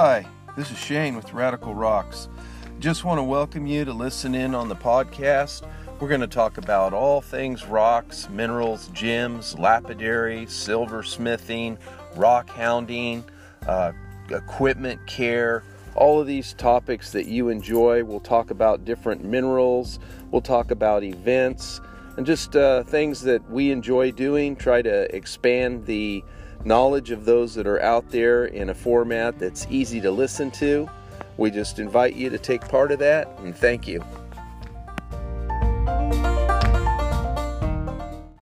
Hi, this is Shane with Radical Rocks. Just want to welcome you to listen in on the podcast. We're going to talk about all things rocks, minerals, gems, lapidary, silversmithing, rock hounding, uh, equipment care, all of these topics that you enjoy. We'll talk about different minerals, we'll talk about events, and just uh, things that we enjoy doing. Try to expand the knowledge of those that are out there in a format that's easy to listen to. We just invite you to take part of that, and thank you.